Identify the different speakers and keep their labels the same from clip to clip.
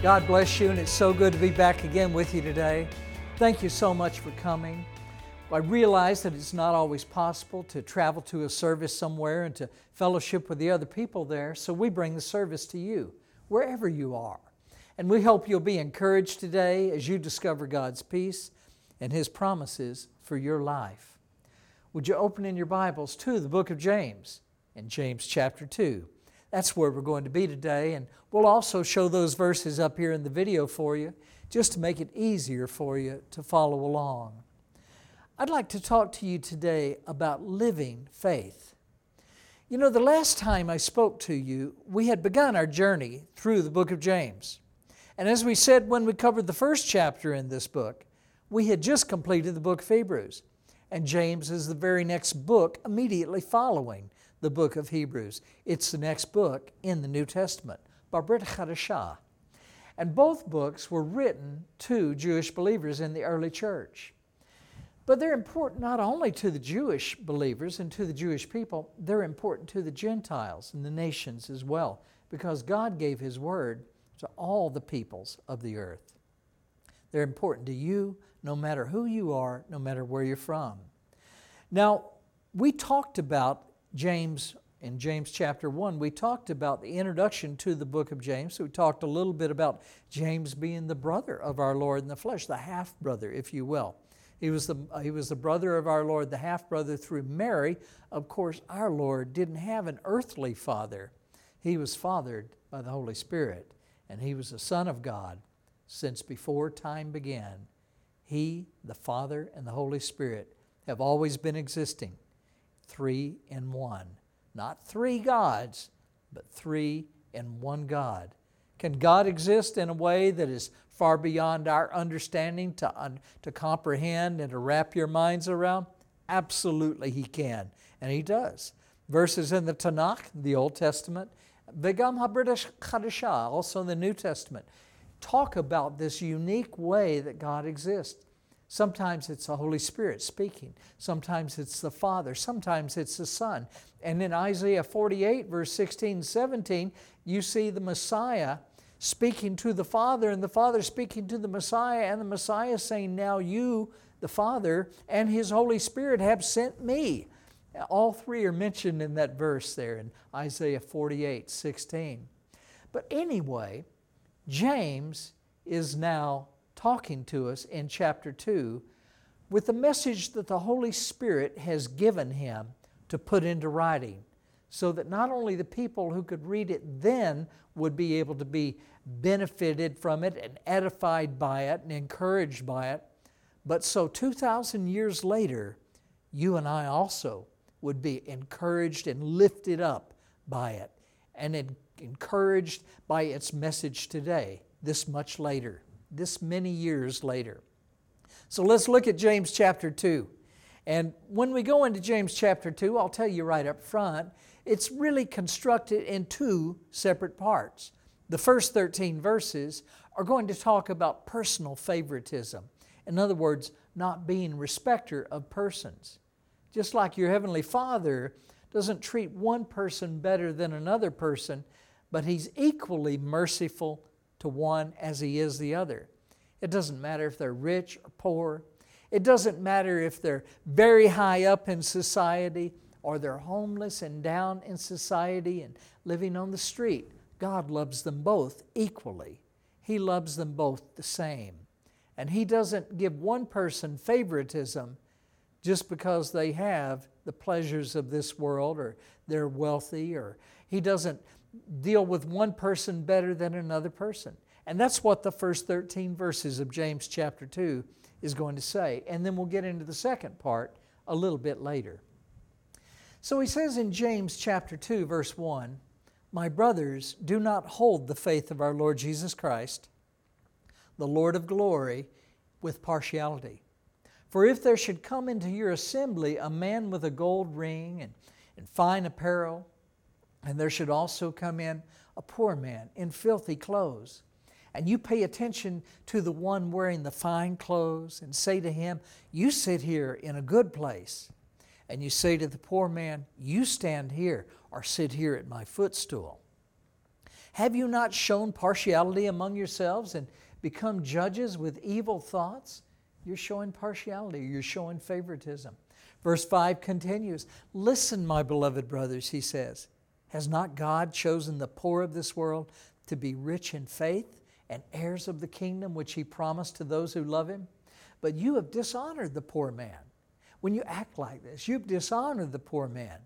Speaker 1: God bless you, and it's so good to be back again with you today. Thank you so much for coming. I realize that it's not always possible to travel to a service somewhere and to fellowship with the other people there, so we bring the service to you, wherever you are. And we hope you'll be encouraged today as you discover God's peace and His promises for your life. Would you open in your Bibles to the book of James, in James chapter 2? That's where we're going to be today, and we'll also show those verses up here in the video for you just to make it easier for you to follow along. I'd like to talk to you today about living faith. You know, the last time I spoke to you, we had begun our journey through the book of James. And as we said when we covered the first chapter in this book, we had just completed the book of Hebrews. And James is the very next book immediately following the book of Hebrews. It's the next book in the New Testament, Brit Chadashah. And both books were written to Jewish believers in the early church. But they're important not only to the Jewish believers and to the Jewish people, they're important to the Gentiles and the nations as well, because God gave His word to all the peoples of the earth. They're important to you no matter who you are, no matter where you're from. Now, we talked about James, in James chapter 1, we talked about the introduction to the book of James. So we talked a little bit about James being the brother of our Lord in the flesh, the half brother, if you will. He was, the, he was the brother of our Lord, the half brother through Mary. Of course, our Lord didn't have an earthly father, he was fathered by the Holy Spirit, and he was the Son of God since before time began. He, the Father, and the Holy Spirit have always been existing three in one. Not three gods, but three in one God. Can God exist in a way that is far beyond our understanding to, un, to comprehend and to wrap your minds around? Absolutely, He can, and He does. Verses in the Tanakh, the Old Testament, Vegam HaBrit HaChadashah, also in the New Testament, talk about this unique way that God exists. Sometimes it's the Holy Spirit speaking. Sometimes it's the Father. Sometimes it's the Son. And in Isaiah 48, verse 16 17, you see the Messiah speaking to the Father, and the Father speaking to the Messiah, and the Messiah saying, Now you, the Father, and His Holy Spirit have sent me. All three are mentioned in that verse there in Isaiah 48 16. But anyway, James is now talking to us in chapter 2 with the message that the Holy Spirit has given him to put into writing so that not only the people who could read it then would be able to be benefited from it and edified by it and encouraged by it, but so 2,000 years later, you and I also would be encouraged and lifted up by it and encouraged by its message today, this much later this many years later. So let's look at James chapter 2. And when we go into James chapter 2, I'll tell you right up front, it's really constructed in two separate parts. The first 13 verses are going to talk about personal favoritism. In other words, not being respecter of persons. Just like your Heavenly Father doesn't treat one person better than another person, but He's equally merciful to one as he is the other. It doesn't matter if they're rich or poor. It doesn't matter if they're very high up in society or they're homeless and down in society and living on the street. God loves them both equally. He loves them both the same. And He doesn't give one person favoritism just because they have the pleasures of this world or they're wealthy or He doesn't deal with one person better than another person. And that's what the first 13 verses of James chapter 2 is going to say. And then we'll get into the second part a little bit later. So he says in James chapter 2, verse 1 My brothers, do not hold the faith of our Lord Jesus Christ, the Lord of glory, with partiality. For if there should come into your assembly a man with a gold ring and, and fine apparel, and there should also come in a poor man in filthy clothes. And you pay attention to the one wearing the fine clothes and say to him, You sit here in a good place. And you say to the poor man, You stand here or sit here at my footstool. Have you not shown partiality among yourselves and become judges with evil thoughts? You're showing partiality, you're showing favoritism. Verse 5 continues Listen, my beloved brothers, he says. Has not God chosen the poor of this world to be rich in faith and heirs of the kingdom which he promised to those who love him? But you have dishonored the poor man. When you act like this, you've dishonored the poor man.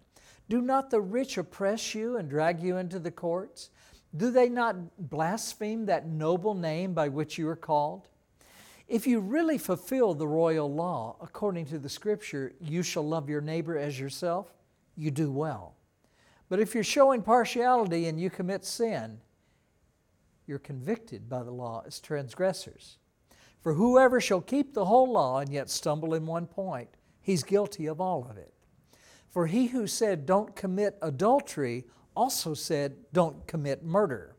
Speaker 1: Do not the rich oppress you and drag you into the courts? Do they not blaspheme that noble name by which you are called? If you really fulfill the royal law according to the scripture, you shall love your neighbor as yourself, you do well. But if you're showing partiality and you commit sin, you're convicted by the law as transgressors. For whoever shall keep the whole law and yet stumble in one point, he's guilty of all of it. For he who said, Don't commit adultery, also said, Don't commit murder.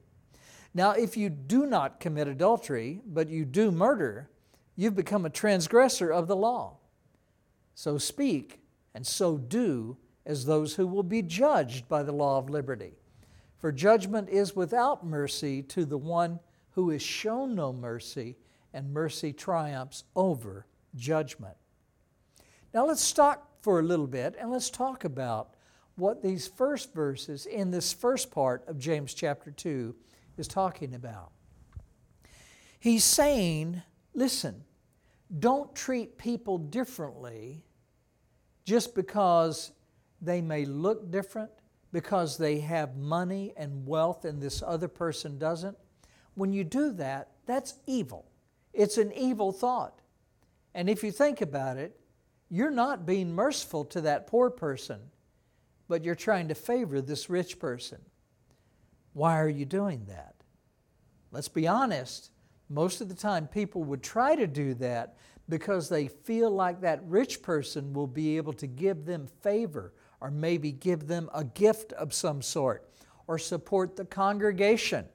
Speaker 1: Now, if you do not commit adultery, but you do murder, you've become a transgressor of the law. So speak and so do as those who will be judged by the law of liberty. For judgment is without mercy to the one who is shown no mercy, and mercy triumphs over judgment. Now let's stop for a little bit and let's talk about what these first verses in this first part of James chapter 2 is talking about. He's saying, listen, don't treat people differently just because they may look different, because they have money and wealth and this other person doesn't. When you do that, that's evil. It's an evil thought. And if you think about it, you're not being merciful to that poor person, but you're trying to favor this rich person. Why are you doing that? Let's be honest. Most of the time, people would try to do that because they feel like that rich person will be able to give them favor or maybe give them a gift of some sort or support the congregation.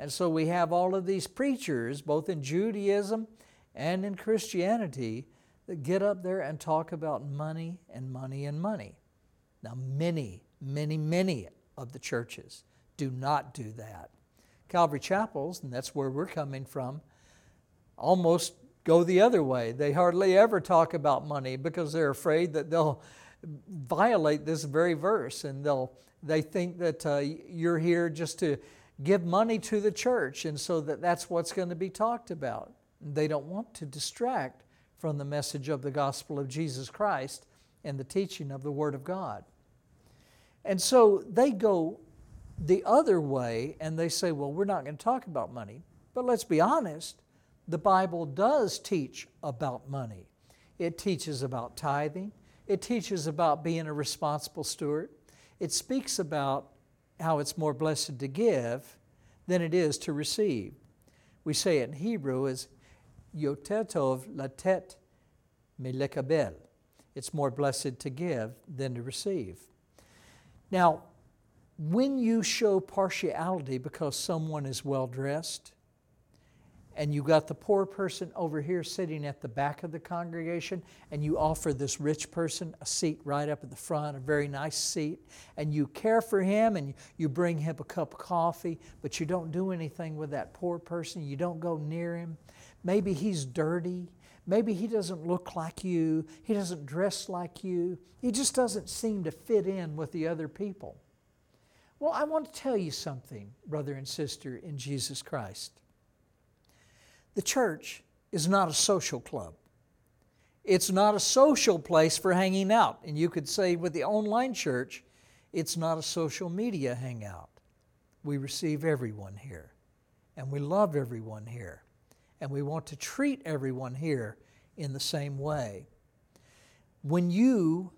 Speaker 1: And so we have all of these preachers, both in Judaism and in Christianity, that get up there and talk about money and money and money. Now, many, many, many of the churches do not do that. Calvary Chapels, and that's where we're coming from, almost go the other way. They hardly ever talk about money because they're afraid that they'll violate this very verse and they'll they think that uh, you're here just to give money to the church and so that that's what's going to be talked about. They don't want to distract from the message of the gospel of Jesus Christ and the teaching of the Word of God. And so they go the other way and they say, well, we're not going to talk about money. But let's be honest, the Bible does teach about money. It teaches about tithing, it teaches about being a responsible steward, it speaks about how it's more blessed to give than it is to receive. We say it in Hebrew as yotetov latet melekabel. It's more blessed to give than to receive. Now, when you show partiality because someone is well dressed, and you got the poor person over here sitting at the back of the congregation, and you offer this rich person a seat right up at the front, a very nice seat, and you care for him and you bring him a cup of coffee, but you don't do anything with that poor person. You don't go near him. Maybe he's dirty. Maybe he doesn't look like you. He doesn't dress like you. He just doesn't seem to fit in with the other people. Well, I want to tell you something, brother and sister in Jesus Christ. The church is not a social club. It's not a social place for hanging out. And you could say with the online church, it's not a social media hangout. We receive everyone here, and we love everyone here and we want to treat everyone here in the same way. When you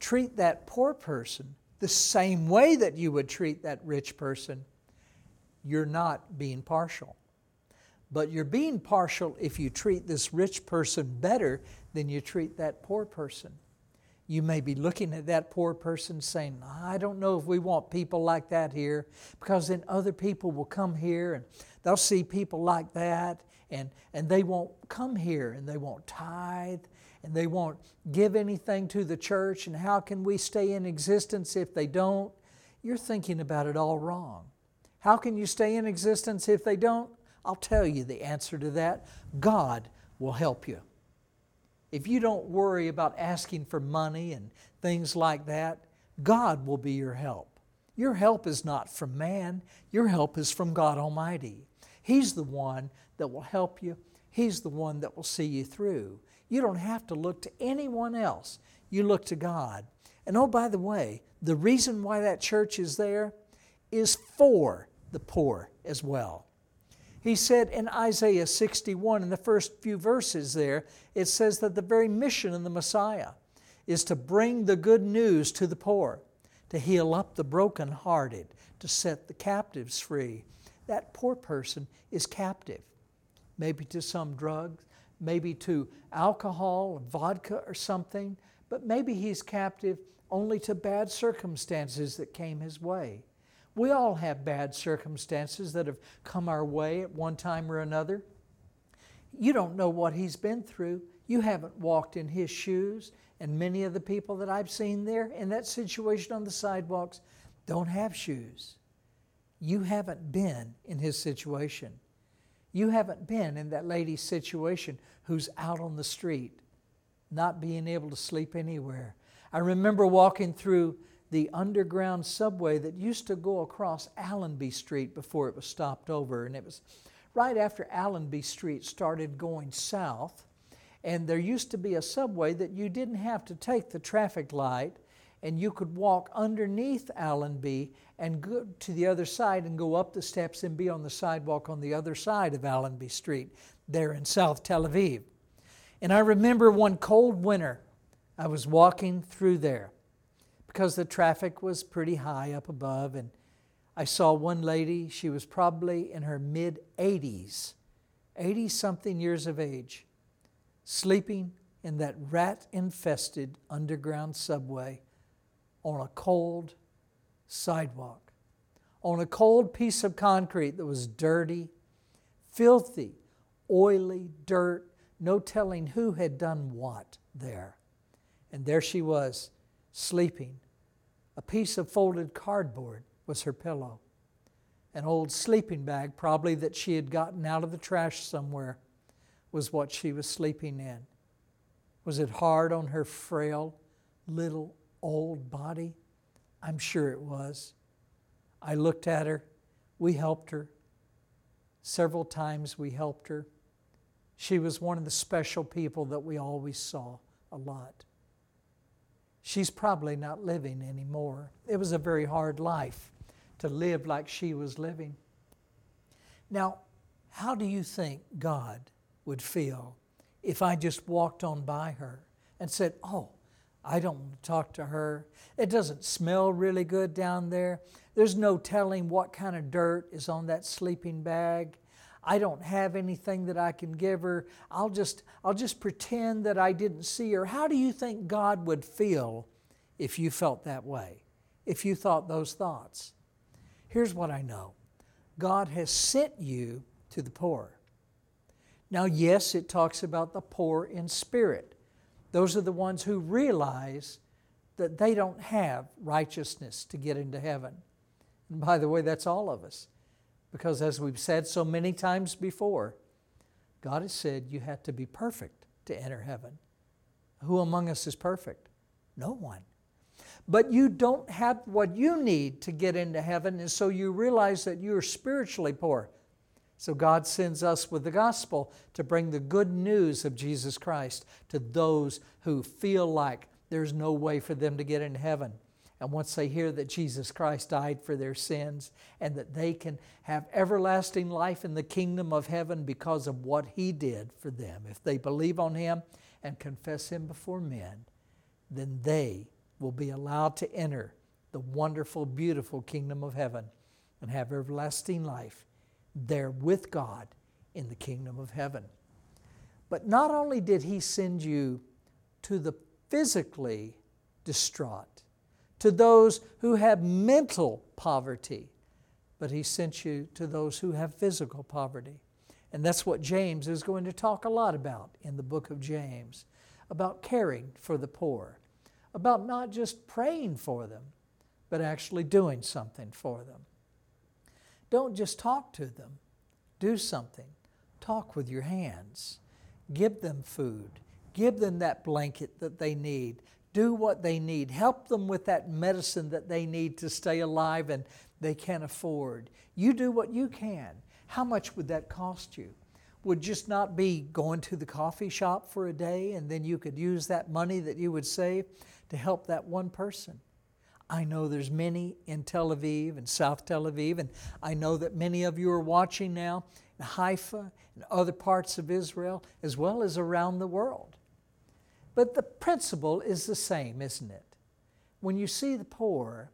Speaker 1: treat that poor person the same way that you would treat that rich person, you're not being partial. But you're being partial if you treat this rich person better than you treat that poor person. You may be looking at that poor person saying, I don't know if we want people like that here, because then other people will come here and they'll see people like that and, and they won't come here and they won't tithe and they won't give anything to the church. And how can we stay in existence if they don't? You're thinking about it all wrong. How can you stay in existence if they don't? I'll tell you the answer to that. God will help you. If you don't worry about asking for money and things like that, God will be your help. Your help is not from man, your help is from God Almighty. He's the one that will help you, He's the one that will see you through. You don't have to look to anyone else, you look to God. And oh, by the way, the reason why that church is there is for the poor as well. He said in Isaiah 61, in the first few verses there, it says that the very mission of the Messiah is to bring the good news to the poor, to heal up the brokenhearted, to set the captives free. That poor person is captive, maybe to some drugs, maybe to alcohol vodka or something, but maybe he's captive only to bad circumstances that came his way. We all have bad circumstances that have come our way at one time or another. You don't know what he's been through. You haven't walked in his shoes. And many of the people that I've seen there in that situation on the sidewalks don't have shoes. You haven't been in his situation. You haven't been in that lady's situation who's out on the street, not being able to sleep anywhere. I remember walking through the underground subway that used to go across Allenby Street before it was stopped over. And it was right after Allenby Street started going south. And there used to be a subway that you didn't have to take the traffic light, and you could walk underneath Allenby and go to the other side and go up the steps and be on the sidewalk on the other side of Allenby Street, there in South Tel Aviv. And I remember one cold winter, I was walking through there because the traffic was pretty high up above. And I saw one lady, she was probably in her mid 80s, 80 something years of age, sleeping in that rat infested underground subway on a cold sidewalk, on a cold piece of concrete that was dirty, filthy, oily dirt, no telling who had done what there. And there she was, sleeping a piece of folded cardboard was her pillow. An old sleeping bag, probably that she had gotten out of the trash somewhere, was what she was sleeping in. Was it hard on her frail, little, old body? I'm sure it was. I looked at her. We helped her. Several times we helped her. She was one of the special people that we always saw a lot she's probably not living anymore. It was a very hard life to live like she was living. Now, how do you think God would feel if I just walked on by her and said, Oh, I don't want to talk to her. It doesn't smell really good down there. There's no telling what kind of dirt is on that sleeping bag. I don't have anything that I can give her. I'll just, I'll just pretend that I didn't see her. How do you think God would feel if you felt that way, if you thought those thoughts? Here's what I know God has sent you to the poor. Now, yes, it talks about the poor in spirit. Those are the ones who realize that they don't have righteousness to get into heaven. And by the way, that's all of us. Because as we've said so many times before, God has said you have to be perfect to enter heaven. Who among us is perfect? No one. But you don't have what you need to get into heaven, and so you realize that you're spiritually poor. So God sends us with the gospel to bring the good news of Jesus Christ to those who feel like there's no way for them to get into heaven. And once they hear that Jesus Christ died for their sins and that they can have everlasting life in the kingdom of heaven because of what He did for them, if they believe on Him and confess Him before men, then they will be allowed to enter the wonderful, beautiful kingdom of heaven and have everlasting life there with God in the kingdom of heaven. But not only did He send you to the physically distraught, to those who have mental poverty, but He sent you to those who have physical poverty. And that's what James is going to talk a lot about in the book of James about caring for the poor, about not just praying for them, but actually doing something for them. Don't just talk to them, do something. Talk with your hands. Give them food. Give them that blanket that they need. Do what they need. Help them with that medicine that they need to stay alive and they can't afford. You do what you can. How much would that cost you? Would just not be going to the coffee shop for a day and then you could use that money that you would save to help that one person. I know there's many in Tel Aviv and South Tel Aviv, and I know that many of you are watching now in Haifa and other parts of Israel, as well as around the world. But the principle is the same, isn't it? When you see the poor,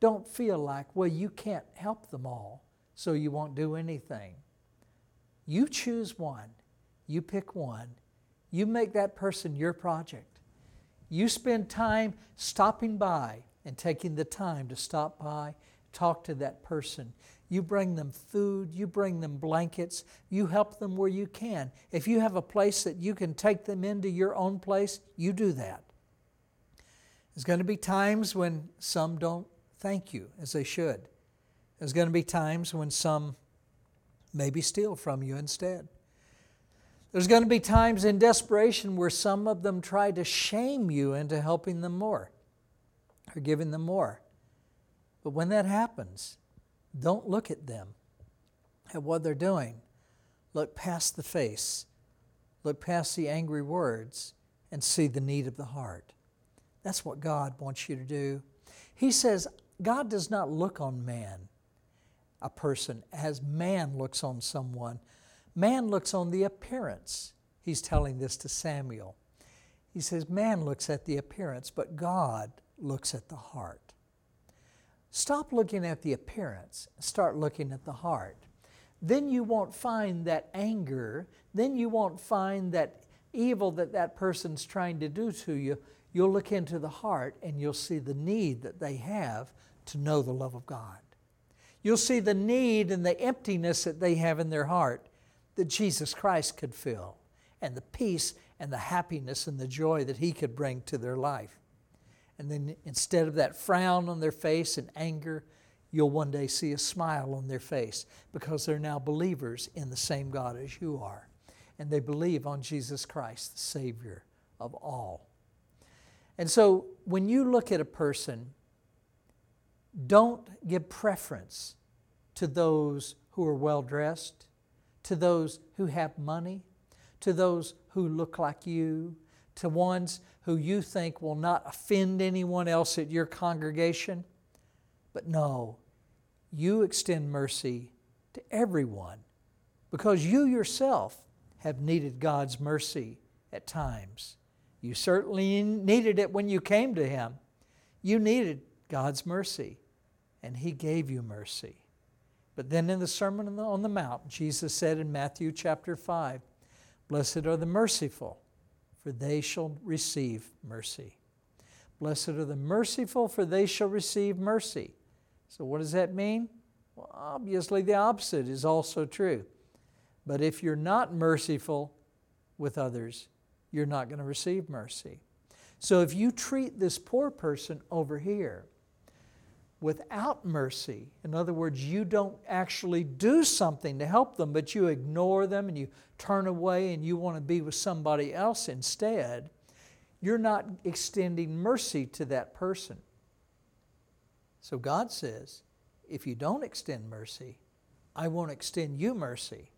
Speaker 1: don't feel like, well, you can't help them all, so you won't do anything. You choose one, you pick one, you make that person your project. You spend time stopping by and taking the time to stop by, talk to that person. You bring them food, you bring them blankets, you help them where you can. If you have a place that you can take them into your own place, you do that. There's going to be times when some don't thank you as they should. There's going to be times when some maybe steal from you instead. There's going to be times in desperation where some of them try to shame you into helping them more or giving them more. But when that happens, don't look at them, at what they're doing. Look past the face, look past the angry words, and see the need of the heart. That's what God wants you to do. He says, God does not look on man, a person, as man looks on someone. Man looks on the appearance. He's telling this to Samuel. He says, Man looks at the appearance, but God looks at the heart. Stop looking at the appearance, start looking at the heart. Then you won't find that anger, then you won't find that evil that that person's trying to do to you. You'll look into the heart and you'll see the need that they have to know the love of God. You'll see the need and the emptiness that they have in their heart that Jesus Christ could fill, and the peace and the happiness and the joy that He could bring to their life. And then instead of that frown on their face and anger, you'll one day see a smile on their face because they're now believers in the same God as you are. And they believe on Jesus Christ, the Savior of all. And so when you look at a person, don't give preference to those who are well dressed, to those who have money, to those who look like you, to ones who you think will not offend anyone else at your congregation. But no, you extend mercy to everyone because you yourself have needed God's mercy at times. You certainly needed it when you came to Him. You needed God's mercy, and He gave you mercy. But then in the Sermon on the Mount, Jesus said in Matthew chapter 5, Blessed are the merciful, for they shall receive mercy. Blessed are the merciful, for they shall receive mercy. So, what does that mean? Well, obviously, the opposite is also true. But if you're not merciful with others, you're not going to receive mercy. So, if you treat this poor person over here without mercy. In other words, you don't actually do something to help them, but you ignore them and you turn away and you want to be with somebody else instead. You're not extending mercy to that person. So God says, if you don't extend mercy, I won't extend you mercy.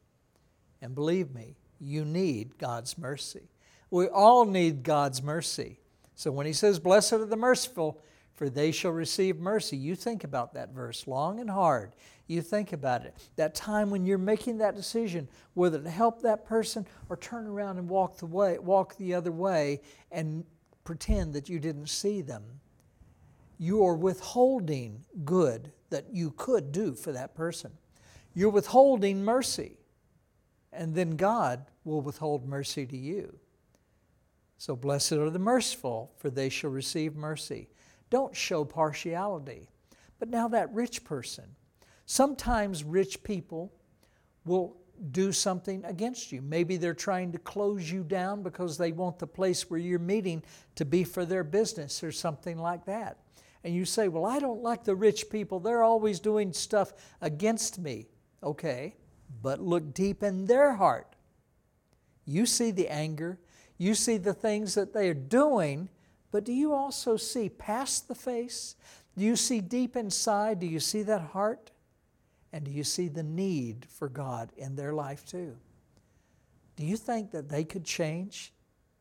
Speaker 1: And believe me, you need God's mercy. We all need God's mercy. So when He says, Blessed are the merciful, for they shall receive mercy. You think about that verse long and hard. You think about it. That time when you're making that decision, whether to help that person or turn around and walk the way, walk the other way and pretend that you didn't see them. You are withholding good that you could do for that person. You're withholding mercy. And then God will withhold mercy to you. So blessed are the merciful, for they shall receive mercy. Don't show partiality. But now, that rich person, sometimes rich people will do something against you. Maybe they're trying to close you down because they want the place where you're meeting to be for their business or something like that. And you say, Well, I don't like the rich people. They're always doing stuff against me. Okay, but look deep in their heart. You see the anger, you see the things that they are doing, but do you also see past the face? Do you see deep inside? Do you see that heart? And do you see the need for God in their life too? Do you think that they could change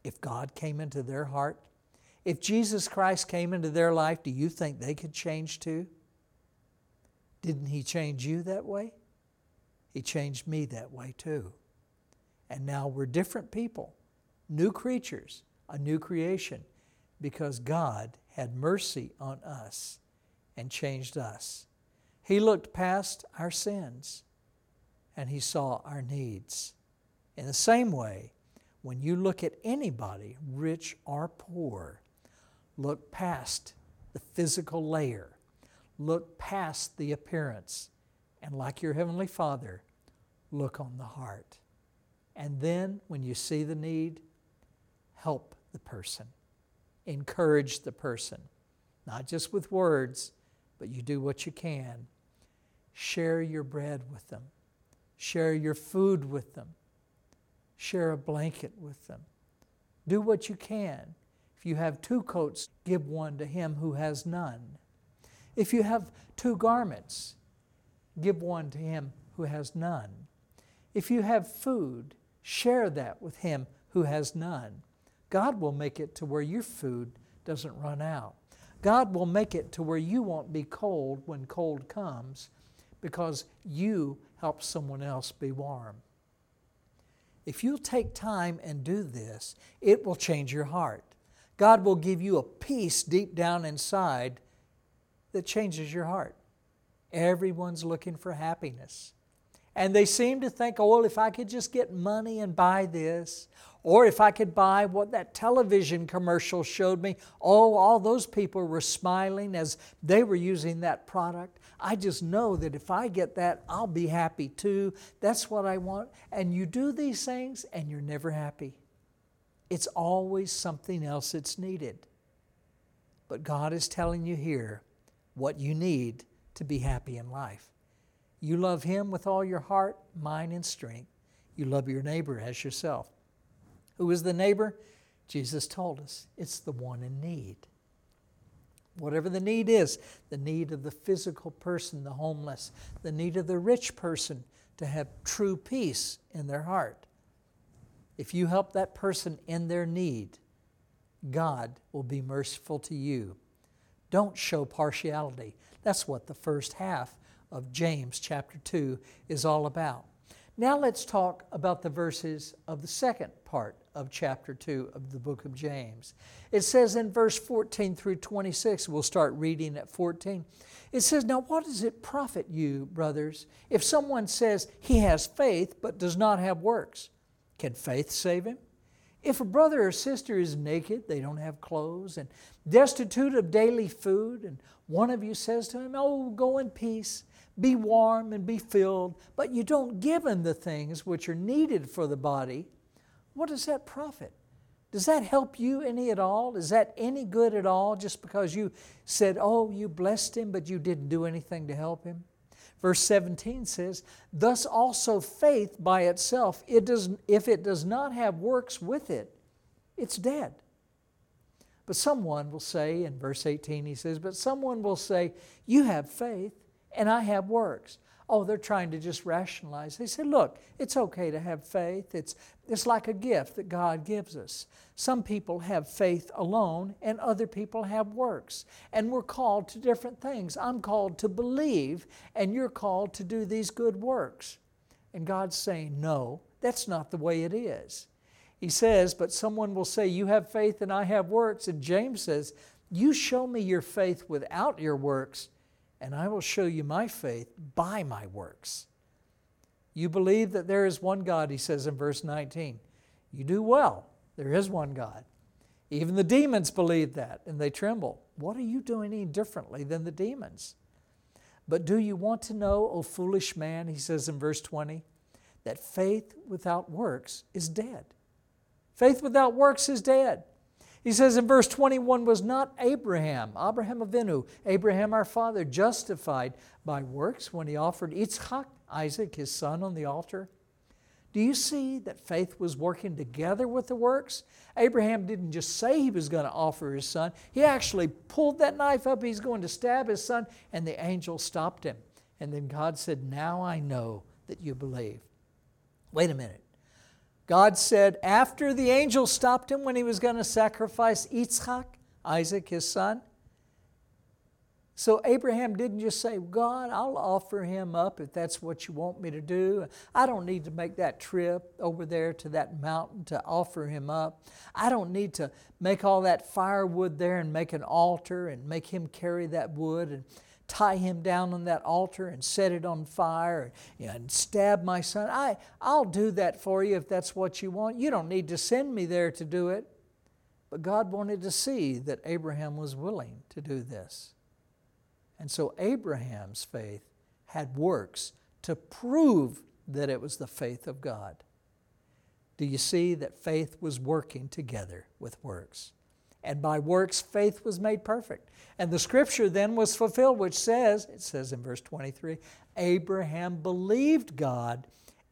Speaker 1: if God came into their heart? If Jesus Christ came into their life, do you think they could change too? Didn't He change you that way? He changed me that way too. And now we're different people, new creatures, a new creation, because God had mercy on us and changed us. He looked past our sins and He saw our needs. In the same way, when you look at anybody, rich or poor, look past the physical layer, look past the appearance, and like your Heavenly Father, look on the heart. And then, when you see the need, help the person, encourage the person, not just with words, but you do what you can. Share your bread with them, share your food with them, share a blanket with them. Do what you can. If you have two coats, give one to him who has none. If you have two garments, give one to him who has none. If you have food, share that with him who has none. God will make it to where your food doesn't run out. God will make it to where you won't be cold when cold comes because you help someone else be warm. If you'll take time and do this, it will change your heart. God will give you a peace deep down inside that changes your heart. Everyone's looking for happiness. And they seem to think, oh, well, if I could just get money and buy this, or if I could buy what that television commercial showed me, oh, all those people were smiling as they were using that product. I just know that if I get that, I'll be happy too. That's what I want. And you do these things and you're never happy. It's always something else that's needed. But God is telling you here what you need to be happy in life. You love Him with all your heart, mind, and strength. You love your neighbor as yourself. Who is the neighbor? Jesus told us it's the one in need. Whatever the need is the need of the physical person, the homeless, the need of the rich person to have true peace in their heart. If you help that person in their need, God will be merciful to you. Don't show partiality. That's what the first half of James chapter 2 is all about. Now let's talk about the verses of the second part of chapter 2 of the book of James. It says in verse 14 through 26, we'll start reading at 14. It says, Now what does it profit you, brothers, if someone says he has faith but does not have works? Can faith save him? If a brother or sister is naked, they don't have clothes, and destitute of daily food, and one of you says to him, Oh, go in peace, be warm and be filled, but you don't give him the things which are needed for the body, what does that profit? Does that help you any at all? Is that any good at all just because you said, Oh, you blessed him, but you didn't do anything to help him? Verse 17 says, Thus also faith by itself, it does, if it does not have works with it, it's dead. But someone will say, in verse 18 he says, But someone will say, You have faith, and I have works. Oh, they're trying to just rationalize. They said, look, it's okay to have faith. It's, it's like a gift that God gives us. Some people have faith alone, and other people have works. And we're called to different things. I'm called to believe, and you're called to do these good works. And God's saying, no, that's not the way it is. He says, but someone will say, You have faith and I have works. And James says, You show me your faith without your works and I will show you my faith by my works. You believe that there is one God, he says in verse 19. You do well. There is one God. Even the demons believe that and they tremble. What are you doing any differently than the demons? But do you want to know, O foolish man, he says in verse 20, that faith without works is dead. Faith without works is dead. He says in verse 21 Was not Abraham, Abraham Avinu, Abraham our father, justified by works when he offered Yitzchak, Isaac, his son, on the altar? Do you see that faith was working together with the works? Abraham didn't just say he was going to offer his son, he actually pulled that knife up, he's going to stab his son, and the angel stopped him. And then God said, Now I know that you believe. Wait a minute. God said, after the angel stopped him when he was going to sacrifice Yitzchak, Isaac, his son, so Abraham didn't just say, God, I'll offer him up if that's what you want me to do. I don't need to make that trip over there to that mountain to offer him up. I don't need to make all that firewood there and make an altar and make him carry that wood and tie him down on that altar and set it on fire and stab my son. I, I'll do that for you if that's what you want. You don't need to send me there to do it. But God wanted to see that Abraham was willing to do this. And so Abraham's faith had works to prove that it was the faith of God. Do you see that faith was working together with works? And by works, faith was made perfect. And the scripture then was fulfilled, which says, it says in verse 23, Abraham believed God,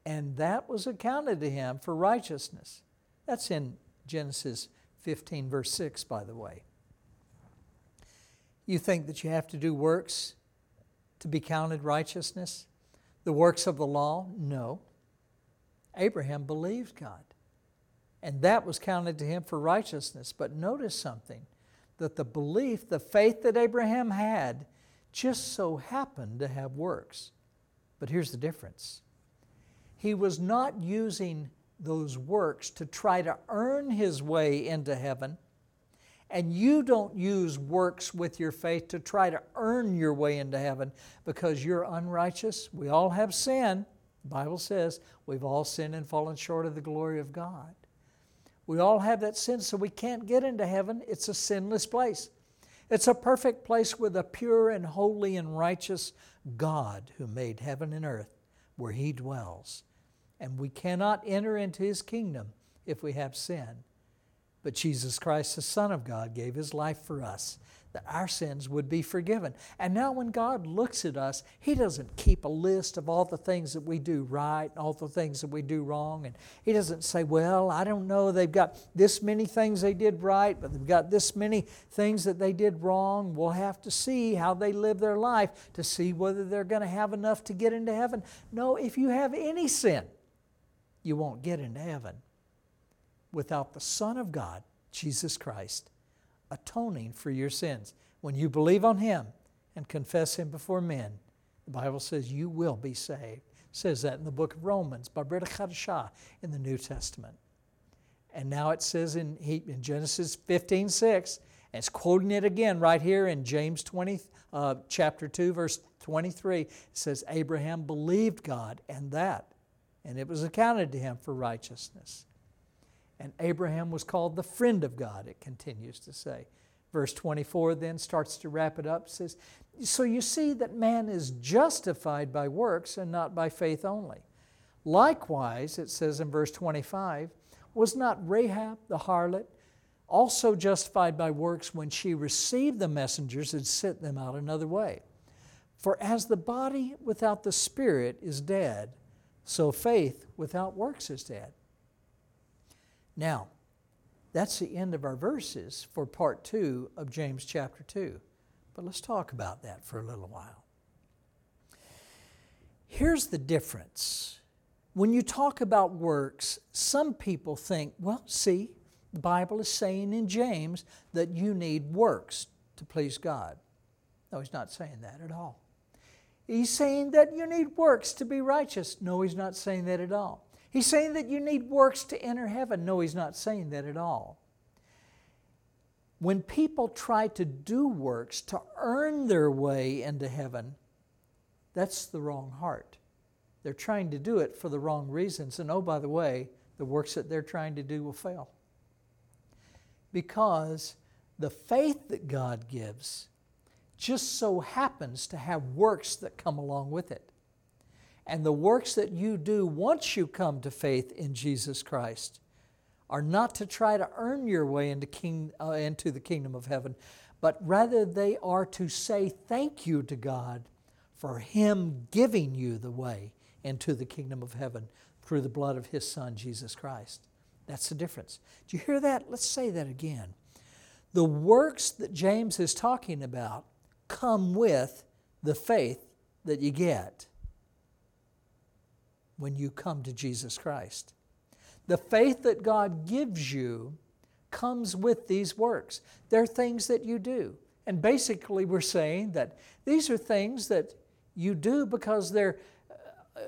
Speaker 1: and that was accounted to him for righteousness. That's in Genesis 15, verse 6, by the way. You think that you have to do works to be counted righteousness? The works of the law? No. Abraham believed God, and that was counted to him for righteousness. But notice something that the belief, the faith that Abraham had, just so happened to have works. But here's the difference he was not using those works to try to earn his way into heaven and you don't use works with your faith to try to earn your way into heaven because you're unrighteous. We all have sin. The Bible says we've all sinned and fallen short of the glory of God. We all have that sin, so we can't get into heaven. It's a sinless place. It's a perfect place with a pure and holy and righteous God who made heaven and earth where He dwells. And we cannot enter into His kingdom if we have sin. But Jesus Christ, the Son of God, gave His life for us that our sins would be forgiven. And now, when God looks at us, He doesn't keep a list of all the things that we do right and all the things that we do wrong. And He doesn't say, Well, I don't know, they've got this many things they did right, but they've got this many things that they did wrong. We'll have to see how they live their life to see whether they're going to have enough to get into heaven. No, if you have any sin, you won't get into heaven without the Son of God, Jesus Christ, atoning for your sins. When you believe on Him and confess Him before men, the Bible says you will be saved. It says that in the book of Romans, Brit Chadashah in the New Testament. And now it says in, in Genesis 15, 6, and it's quoting it again right here in James 20, uh, chapter 2, verse 23. It says, Abraham believed God, and that, and it was accounted to him for righteousness. And Abraham was called the friend of God, it continues to say. Verse 24 then starts to wrap it up, says, So you see that man is justified by works and not by faith only. Likewise, it says in verse 25, was not Rahab the harlot also justified by works when she received the messengers and sent them out another way? For as the body without the spirit is dead, so faith without works is dead. Now, that's the end of our verses for part two of James chapter 2. But let's talk about that for a little while. Here's the difference. When you talk about works, some people think, well, see, the Bible is saying in James that you need works to please God. No, he's not saying that at all. He's saying that you need works to be righteous. No, he's not saying that at all. He's saying that you need works to enter heaven. No, he's not saying that at all. When people try to do works to earn their way into heaven, that's the wrong heart. They're trying to do it for the wrong reasons. And oh, by the way, the works that they're trying to do will fail. Because the faith that God gives just so happens to have works that come along with it and the works that you do once you come to faith in Jesus Christ are not to try to earn your way into, king, uh, into the kingdom of heaven, but rather they are to say thank you to God for Him giving you the way into the kingdom of heaven through the blood of His Son, Jesus Christ. That's the difference. Do you hear that? Let's say that again. The works that James is talking about come with the faith that you get when you come to Jesus Christ. The faith that God gives you comes with these works. They're things that you do. And basically, we're saying that these are things that you do because they're uh,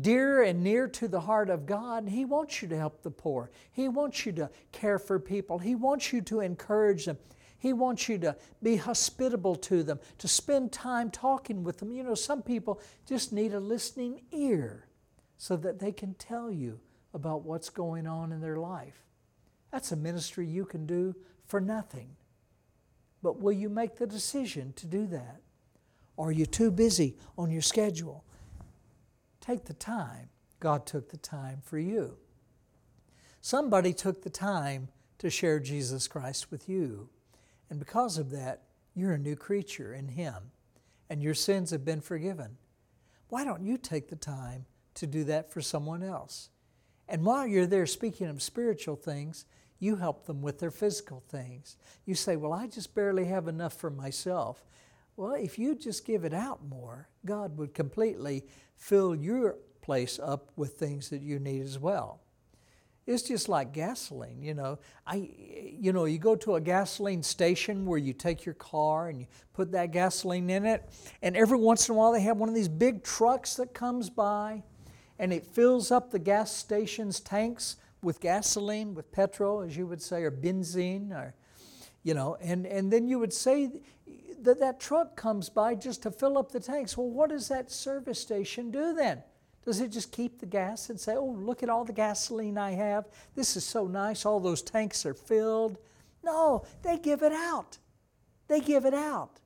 Speaker 1: dear and near to the heart of God. He wants you to help the poor, He wants you to care for people, He wants you to encourage them. He wants you to be hospitable to them, to spend time talking with them. You know, some people just need a listening ear so that they can tell you about what's going on in their life. That's a ministry you can do for nothing. But will you make the decision to do that? Or are you too busy on your schedule? Take the time. God took the time for you. Somebody took the time to share Jesus Christ with you. And because of that, you're a new creature in Him and your sins have been forgiven. Why don't you take the time to do that for someone else? And while you're there speaking of spiritual things, you help them with their physical things. You say, Well, I just barely have enough for myself. Well, if you just give it out more, God would completely fill your place up with things that you need as well. It's just like gasoline, you know. I, you know, you go to a gasoline station where you take your car and you put that gasoline in it, and every once in a while they have one of these big trucks that comes by, and it fills up the gas station's tanks with gasoline, with petrol, as you would say, or benzene, or you know, and, and then you would say that that truck comes by just to fill up the tanks. Well, what does that service station do then? Does it just keep the gas and say, oh, look at all the gasoline I have? This is so nice. All those tanks are filled. No, they give it out. They give it out.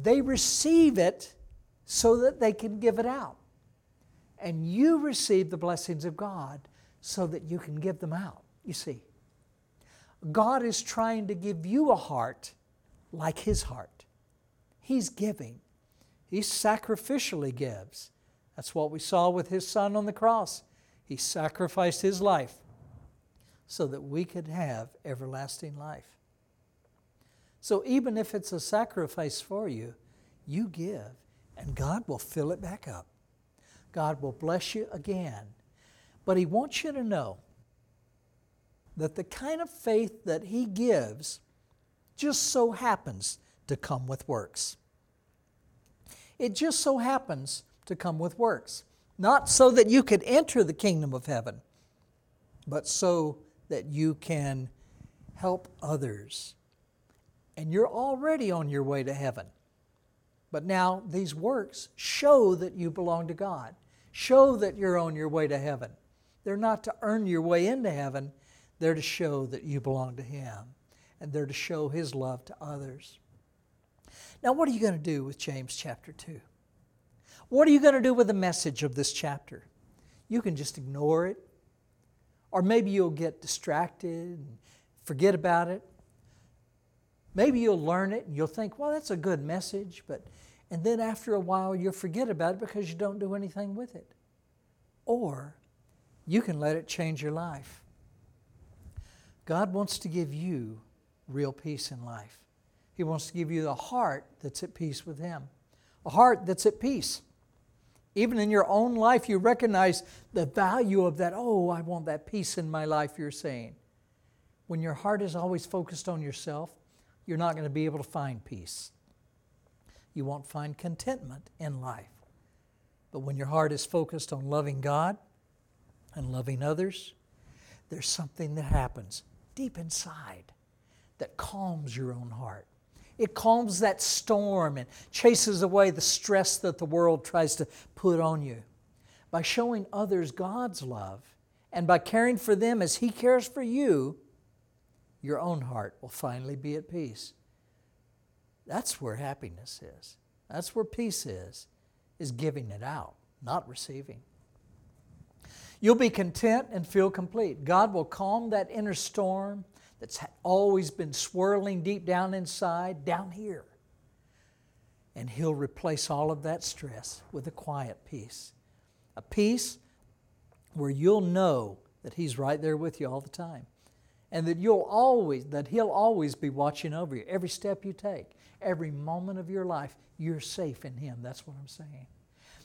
Speaker 1: They receive it so that they can give it out and you receive the blessings of God so that you can give them out. You see, God is trying to give you a heart like His heart. He's giving, He sacrificially gives. That's what we saw with His Son on the cross. He sacrificed His life so that we could have everlasting life. So even if it's a sacrifice for you, you give, and God will fill it back up. God will bless you again. But He wants you to know that the kind of faith that He gives just so happens to come with works. It just so happens to come with works. Not so that you could enter the kingdom of heaven, but so that you can help others. And you're already on your way to heaven. But now these works show that you belong to God show that you're on your way to heaven. They're not to earn your way into heaven, they're to show that you belong to Him, and they're to show His love to others. Now, what are you going to do with James chapter 2? What are you going to do with the message of this chapter? You can just ignore it, or maybe you'll get distracted and forget about it. Maybe you'll learn it and you'll think, well, that's a good message, but and then after a while you'll forget about it because you don't do anything with it. Or you can let it change your life. God wants to give you real peace in life. He wants to give you a heart that's at peace with Him, a heart that's at peace. Even in your own life, you recognize the value of that. Oh, I want that peace in my life, you're saying. When your heart is always focused on yourself, you're not going to be able to find peace you won't find contentment in life. But when your heart is focused on loving God and loving others, there's something that happens deep inside that calms your own heart. It calms that storm and chases away the stress that the world tries to put on you. By showing others God's love and by caring for them as He cares for you, your own heart will finally be at peace. That's where happiness is. That's where peace is, is giving it out, not receiving. You'll be content and feel complete. God will calm that inner storm that's always been swirling deep down inside, down here. And He'll replace all of that stress with a quiet peace. A peace where you'll know that He's right there with you all the time. And that you'll always, that He'll always be watching over you. Every step you take, every moment of your life, you're safe in Him. That's what I'm saying.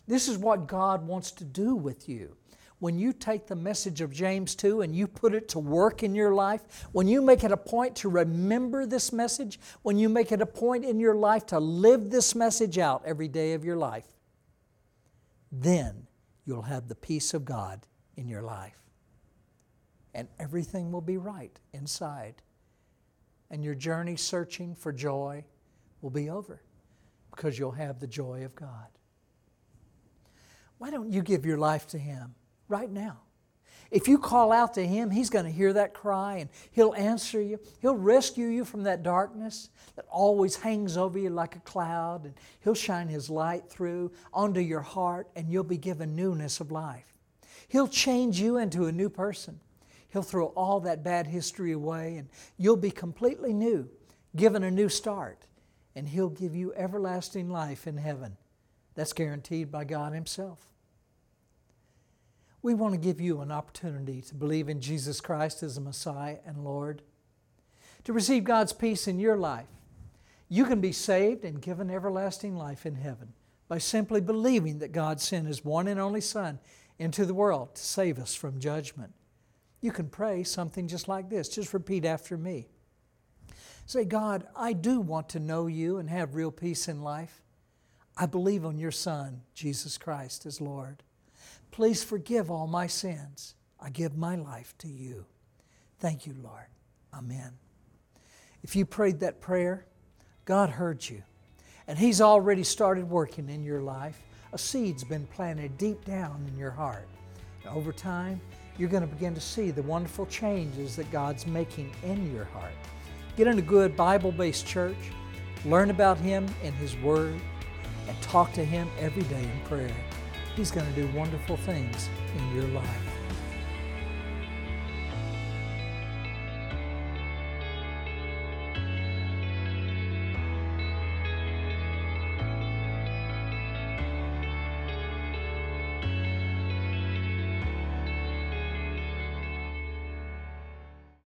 Speaker 1: This is what God wants to do with you when you take the message of James 2 and you put it to work in your life, when you make it a point to remember this message, when you make it a point in your life to live this message out every day of your life, then you'll have the peace of God in your life. And everything will be right inside. And your journey searching for joy will be over because you'll have the joy of God. Why don't you give your life to Him? right now. If you call out to Him, He's going to hear that cry and He'll answer you. He'll rescue you from that darkness that always hangs over you like a cloud, and He'll shine His light through onto your heart, and you'll be given newness of life. He'll change you into a new person. He'll throw all that bad history away, and you'll be completely new, given a new start, and He'll give you everlasting life in heaven. That's guaranteed by God Himself we want to give you an opportunity to believe in Jesus Christ as a Messiah and Lord, to receive God's peace in your life. You can be saved and given everlasting life in heaven by simply believing that God sent His one and only Son into the world to save us from judgment. You can pray something just like this. Just repeat after me. Say, God, I do want to know you and have real peace in life. I believe on your Son, Jesus Christ, as Lord. Please forgive all my sins. I give my life to you. Thank you, Lord. Amen. If you prayed that prayer, God heard you. And He's already started working in your life. A seed's been planted deep down in your heart. Over time, you're going to begin to see the wonderful changes that God's making in your heart. Get in a good Bible based church, learn about Him and His Word, and talk to Him every day in prayer. He's going to do wonderful things in your life.